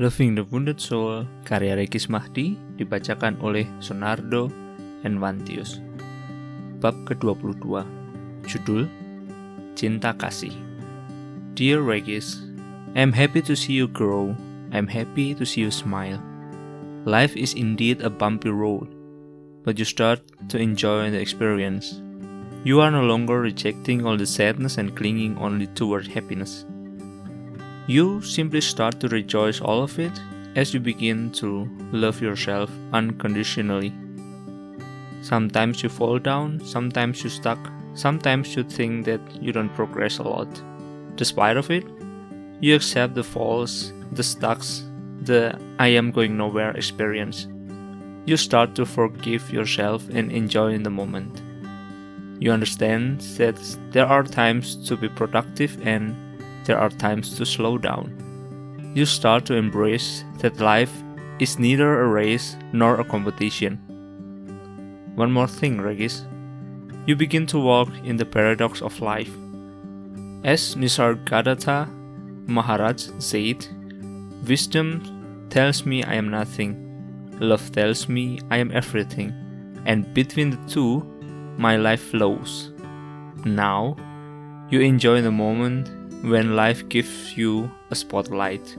Loving the Wounded Soul, karya Regis Mahdi, dibacakan oleh Sonardo Envantius. Bab ke-22, judul Cinta Kasih. Dear Regis, I'm happy to see you grow. I'm happy to see you smile. Life is indeed a bumpy road, but you start to enjoy the experience. You are no longer rejecting all the sadness and clinging only toward happiness. You simply start to rejoice all of it as you begin to love yourself unconditionally. Sometimes you fall down, sometimes you stuck, sometimes you think that you don't progress a lot. Despite of it, you accept the falls, the stucks, the I am going nowhere experience. You start to forgive yourself and enjoy in the moment. You understand that there are times to be productive and there are times to slow down. You start to embrace that life is neither a race nor a competition. One more thing, Regis. You begin to walk in the paradox of life. As Nisargadatta Maharaj said, Wisdom tells me I am nothing, love tells me I am everything, and between the two, my life flows. Now, you enjoy the moment when life gives you a spotlight.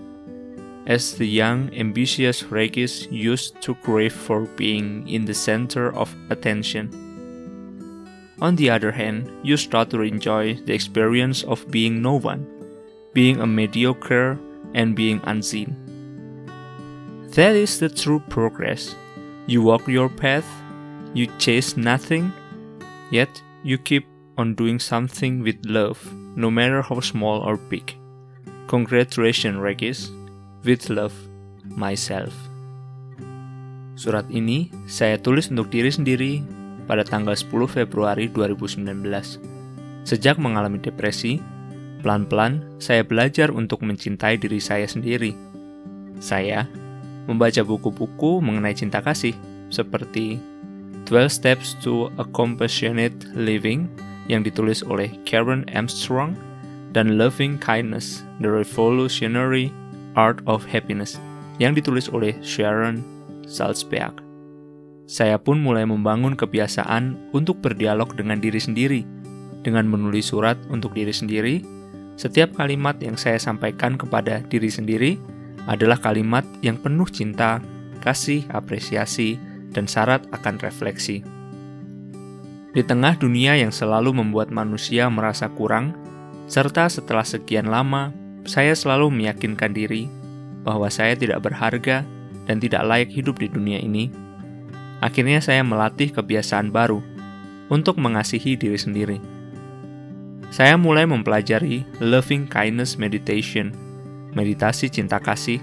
As the young, ambitious Regis used to crave for being in the center of attention. On the other hand, you start to enjoy the experience of being no one, being a mediocre, and being unseen. That is the true progress. You walk your path, you chase nothing, yet you keep on doing something with love, no matter how small or big. Congratulations, Regis. With love, myself. Surat ini saya tulis untuk diri sendiri pada tanggal 10 Februari 2019. Sejak mengalami depresi, pelan-pelan saya belajar untuk mencintai diri saya sendiri. Saya membaca buku-buku mengenai cinta kasih, seperti 12 Steps to a Compassionate Living yang ditulis oleh Karen Armstrong dan Loving Kindness, The Revolutionary Art of Happiness yang ditulis oleh Sharon Salzberg. Saya pun mulai membangun kebiasaan untuk berdialog dengan diri sendiri. Dengan menulis surat untuk diri sendiri, setiap kalimat yang saya sampaikan kepada diri sendiri adalah kalimat yang penuh cinta, kasih, apresiasi, dan syarat akan refleksi. Di tengah dunia yang selalu membuat manusia merasa kurang, serta setelah sekian lama, saya selalu meyakinkan diri bahwa saya tidak berharga dan tidak layak hidup di dunia ini. Akhirnya saya melatih kebiasaan baru untuk mengasihi diri sendiri. Saya mulai mempelajari Loving Kindness Meditation, meditasi cinta kasih,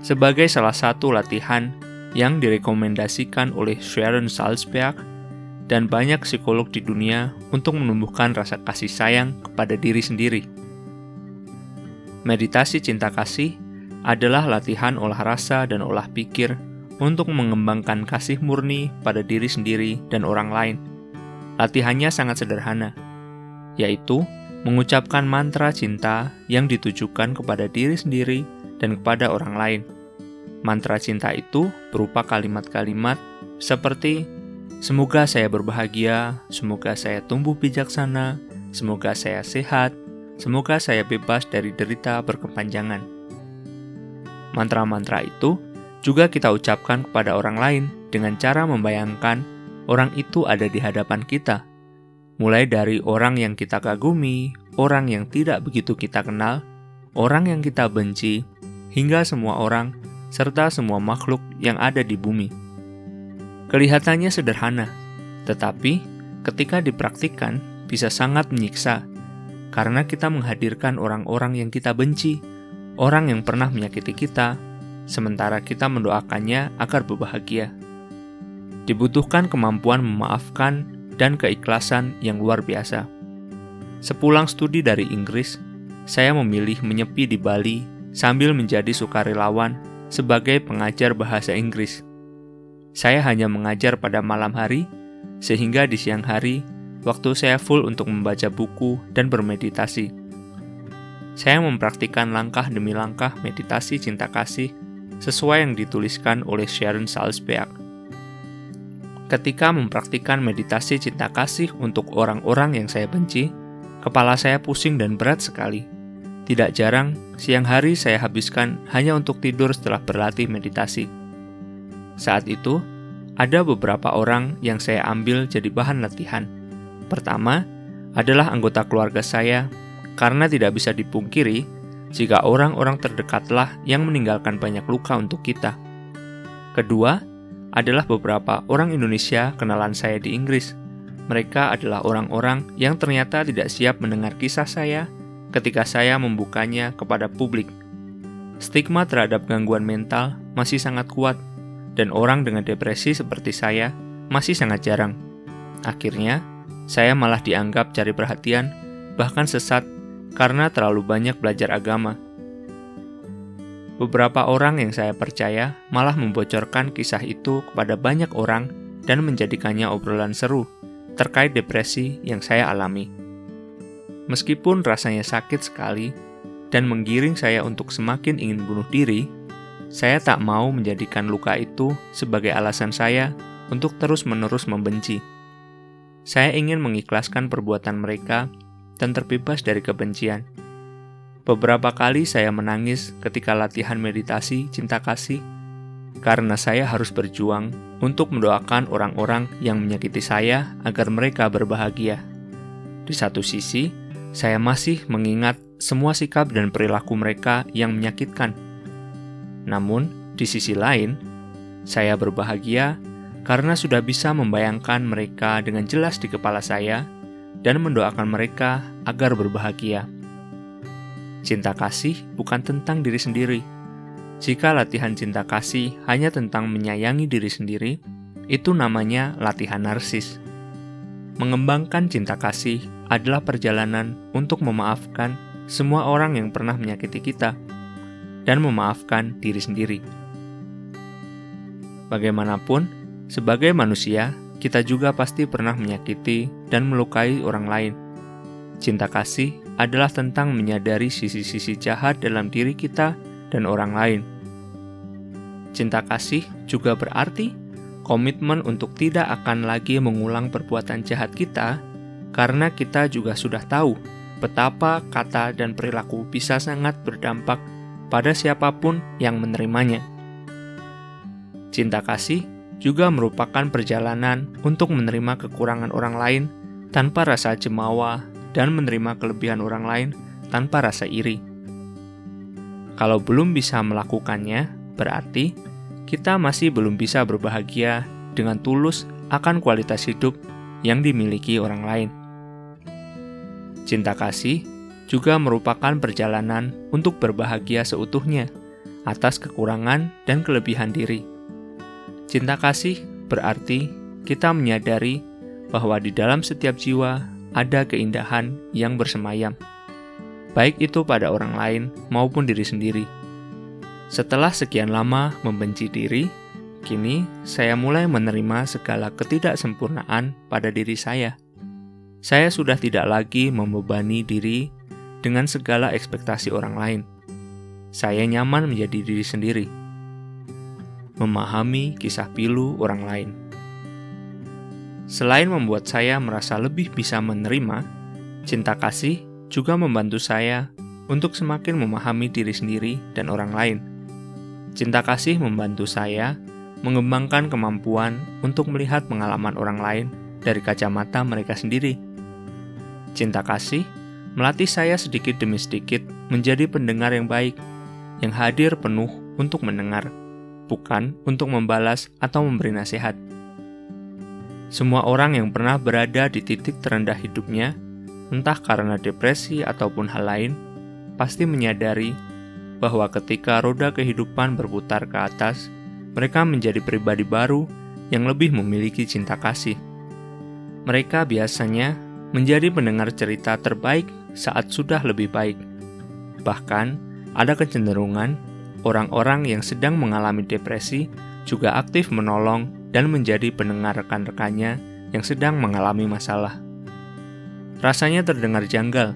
sebagai salah satu latihan yang direkomendasikan oleh Sharon Salzberg dan banyak psikolog di dunia untuk menumbuhkan rasa kasih sayang kepada diri sendiri. Meditasi cinta kasih adalah latihan olah rasa dan olah pikir untuk mengembangkan kasih murni pada diri sendiri dan orang lain. Latihannya sangat sederhana, yaitu mengucapkan mantra cinta yang ditujukan kepada diri sendiri dan kepada orang lain. Mantra cinta itu berupa kalimat-kalimat seperti Semoga saya berbahagia, semoga saya tumbuh bijaksana, semoga saya sehat, semoga saya bebas dari derita berkepanjangan. Mantra-mantra itu juga kita ucapkan kepada orang lain dengan cara membayangkan orang itu ada di hadapan kita. Mulai dari orang yang kita kagumi, orang yang tidak begitu kita kenal, orang yang kita benci, hingga semua orang serta semua makhluk yang ada di bumi. Kelihatannya sederhana, tetapi ketika dipraktikkan bisa sangat menyiksa karena kita menghadirkan orang-orang yang kita benci, orang yang pernah menyakiti kita, sementara kita mendoakannya agar berbahagia. Dibutuhkan kemampuan memaafkan dan keikhlasan yang luar biasa. Sepulang studi dari Inggris, saya memilih menyepi di Bali sambil menjadi sukarelawan sebagai pengajar bahasa Inggris. Saya hanya mengajar pada malam hari, sehingga di siang hari waktu saya full untuk membaca buku dan bermeditasi. saya mempraktikkan langkah demi langkah meditasi cinta kasih sesuai yang dituliskan oleh Sharon Salzberg. Ketika mempraktikkan meditasi cinta kasih untuk orang-orang yang saya benci, kepala saya pusing dan berat sekali. Tidak jarang, siang hari saya habiskan hanya untuk tidur setelah berlatih meditasi. Saat itu, ada beberapa orang yang saya ambil jadi bahan latihan. Pertama, adalah anggota keluarga saya, karena tidak bisa dipungkiri jika orang-orang terdekatlah yang meninggalkan banyak luka untuk kita. Kedua, adalah beberapa orang Indonesia kenalan saya di Inggris. Mereka adalah orang-orang yang ternyata tidak siap mendengar kisah saya ketika saya membukanya kepada publik. Stigma terhadap gangguan mental masih sangat kuat, dan orang dengan depresi seperti saya masih sangat jarang. Akhirnya, saya malah dianggap cari perhatian, bahkan sesat karena terlalu banyak belajar agama. Beberapa orang yang saya percaya malah membocorkan kisah itu kepada banyak orang dan menjadikannya obrolan seru terkait depresi yang saya alami. Meskipun rasanya sakit sekali dan menggiring saya untuk semakin ingin bunuh diri, saya tak mau menjadikan luka itu sebagai alasan saya untuk terus-menerus membenci. Saya ingin mengikhlaskan perbuatan mereka dan terbebas dari kebencian Beberapa kali saya menangis ketika latihan meditasi cinta kasih karena saya harus berjuang untuk mendoakan orang-orang yang menyakiti saya agar mereka berbahagia. Di satu sisi, saya masih mengingat semua sikap dan perilaku mereka yang menyakitkan. Namun, di sisi lain, saya berbahagia karena sudah bisa membayangkan mereka dengan jelas di kepala saya dan mendoakan mereka agar berbahagia. Cinta kasih bukan tentang diri sendiri. Jika latihan cinta kasih hanya tentang menyayangi diri sendiri, itu namanya latihan narsis. Mengembangkan cinta kasih adalah perjalanan untuk memaafkan semua orang yang pernah menyakiti kita dan memaafkan diri sendiri. Bagaimanapun, sebagai manusia, kita juga pasti pernah menyakiti dan melukai orang lain. Cinta kasih adalah tentang menyadari sisi-sisi jahat dalam diri kita dan orang lain. Cinta kasih juga berarti komitmen untuk tidak akan lagi mengulang perbuatan jahat kita, karena kita juga sudah tahu betapa kata dan perilaku bisa sangat berdampak pada siapa pun yang menerimanya. Cinta kasih juga merupakan perjalanan untuk menerima kekurangan orang lain tanpa rasa jemawa dan menerima kelebihan orang lain tanpa rasa iri. Kalau belum bisa melakukannya, berarti kita masih belum bisa berbahagia dengan tulus akan kualitas hidup yang dimiliki orang lain. Cinta kasih juga merupakan perjalanan untuk berbahagia seutuhnya atas kekurangan dan kelebihan diri. Cinta kasih berarti kita menyadari bahwa di dalam setiap jiwa ada keindahan yang bersemayam, baik itu pada orang lain maupun diri sendiri. Setelah sekian lama membenci diri, kini saya mulai menerima segala ketidaksempurnaan pada diri saya. Saya sudah tidak lagi membebani diri dengan segala ekspektasi orang lain. Saya nyaman menjadi diri sendiri, memahami kisah pilu orang lain Selain membuat saya merasa lebih bisa menerima, cinta kasih juga membantu saya untuk semakin memahami diri sendiri dan orang lain. Cinta kasih membantu saya mengembangkan kemampuan untuk melihat pengalaman orang lain dari kacamata mereka sendiri. Cinta kasih melatih saya sedikit demi sedikit menjadi pendengar yang baik, yang hadir penuh untuk mendengar, bukan untuk membalas atau memberi nasihat. Semua orang yang pernah berada di titik terendah hidupnya, entah karena depresi ataupun hal lain, pasti menyadari bahwa ketika roda kehidupan berputar ke atas, mereka menjadi pribadi baru yang lebih memiliki cinta kasih. Mereka biasanya menjadi pendengar cerita terbaik saat sudah lebih baik. Bahkan, ada kecenderungan orang-orang yang sedang mengalami depresi juga aktif menolong dan menjadi pendengar rekan-rekannya yang sedang mengalami masalah. Rasanya terdengar janggal,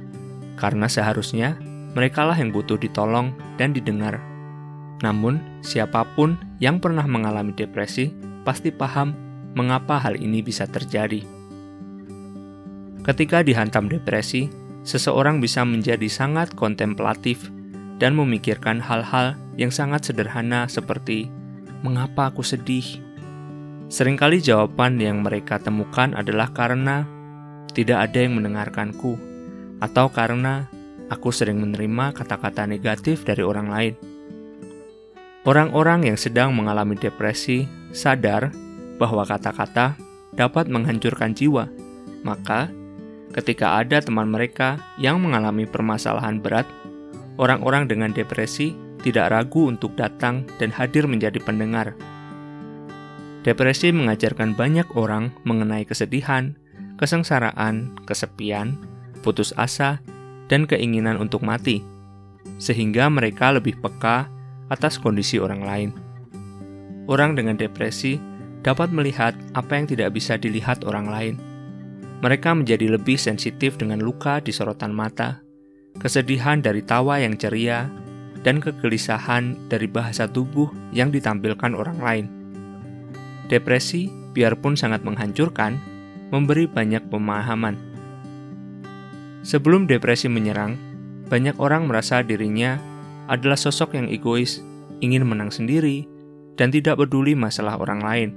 karena seharusnya merekalah yang butuh ditolong dan didengar. Namun, siapa pun yang pernah mengalami depresi pasti paham mengapa hal ini bisa terjadi. Ketika dihantam depresi, seseorang bisa menjadi sangat kontemplatif dan memikirkan hal-hal yang sangat sederhana seperti mengapa aku sedih. Seringkali jawaban yang mereka temukan adalah karena tidak ada yang mendengarkanku, atau karena aku sering menerima kata-kata negatif dari orang lain. Orang-orang yang sedang mengalami depresi sadar bahwa kata-kata dapat menghancurkan jiwa, maka ketika ada teman mereka yang mengalami permasalahan berat, orang-orang dengan depresi tidak ragu untuk datang dan hadir menjadi pendengar. Depresi mengajarkan banyak orang mengenai kesedihan, kesengsaraan, kesepian, putus asa, dan keinginan untuk mati, sehingga mereka lebih peka atas kondisi orang lain. Orang dengan depresi dapat melihat apa yang tidak bisa dilihat orang lain. Mereka menjadi lebih sensitif dengan luka di sorotan mata, kesedihan dari tawa yang ceria, dan kegelisahan dari bahasa tubuh yang ditampilkan orang lain. Depresi, biarpun sangat menghancurkan, memberi banyak pemahaman. Sebelum depresi menyerang, banyak orang merasa dirinya adalah sosok yang egois, ingin menang sendiri, dan tidak peduli masalah orang lain.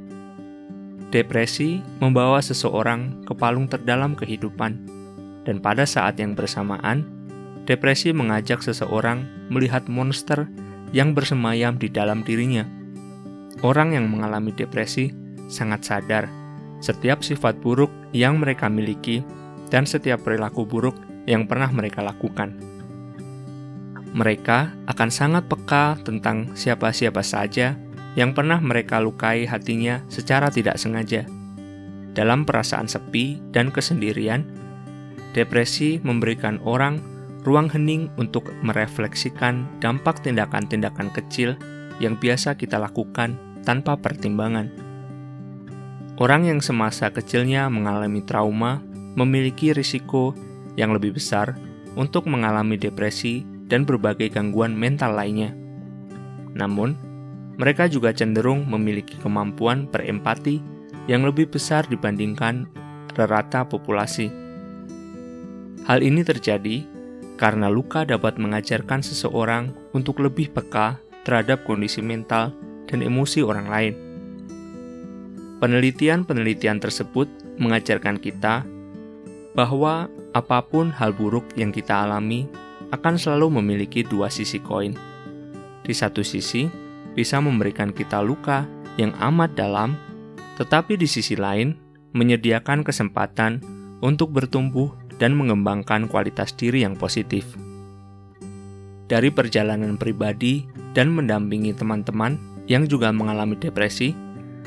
Depresi membawa seseorang ke palung terdalam kehidupan, dan pada saat yang bersamaan, depresi mengajak seseorang melihat monster yang bersemayam di dalam dirinya. Orang yang mengalami depresi sangat sadar setiap sifat buruk yang mereka miliki dan setiap perilaku buruk yang pernah mereka lakukan. Mereka akan sangat peka tentang siapa-siapa saja yang pernah mereka lukai hatinya secara tidak sengaja. Dalam perasaan sepi dan kesendirian, depresi memberikan orang ruang hening untuk merefleksikan dampak tindakan-tindakan kecil yang biasa kita lakukan tanpa pertimbangan. Orang yang semasa kecilnya mengalami trauma memiliki risiko yang lebih besar untuk mengalami depresi dan berbagai gangguan mental lainnya. Namun, mereka juga cenderung memiliki kemampuan berempati yang lebih besar dibandingkan rata populasi. Hal ini terjadi karena luka dapat mengajarkan seseorang untuk lebih peka terhadap kondisi mental dan emosi orang lain. Penelitian-penelitian tersebut mengajarkan kita bahwa apa pun hal buruk yang kita alami akan selalu memiliki dua sisi koin. Di satu sisi, bisa memberikan kita luka yang amat dalam, tetapi di sisi lain menyediakan kesempatan untuk bertumbuh dan mengembangkan kualitas diri yang positif. Dari perjalanan pribadi dan mendampingi teman-teman yang juga mengalami depresi,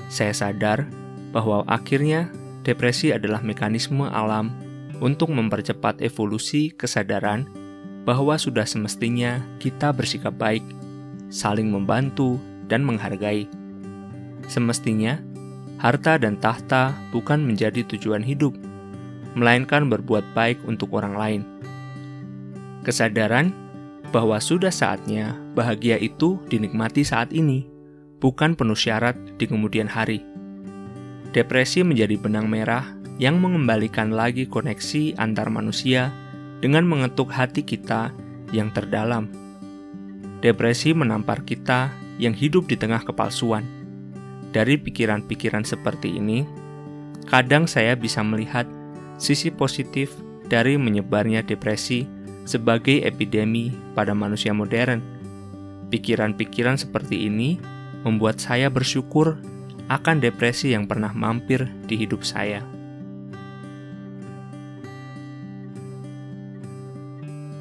saya sadar bahwa akhirnya depresi adalah mekanisme alam untuk mempercepat evolusi kesadaran bahwa sudah semestinya kita bersikap baik saling membantu, dan menghargai. Semestinya, harta dan tahta bukan menjadi tujuan hidup, melainkan berbuat baik untuk orang lain. Kesadaran bahwa sudah saatnya bahagia itu dinikmati saat ini, bukan penuh syarat di kemudian hari. Depresi menjadi benang merah yang mengembalikan lagi koneksi antar manusia dengan mengetuk hati kita yang terdalam Depresi menampar kita yang hidup di tengah kepalsuan. Dari pikiran-pikiran seperti ini, kadang saya bisa melihat sisi positif dari menyebarnya depresi sebagai epidemi pada manusia modern. Pikiran-pikiran seperti ini membuat saya bersyukur akan depresi yang pernah mampir di hidup saya.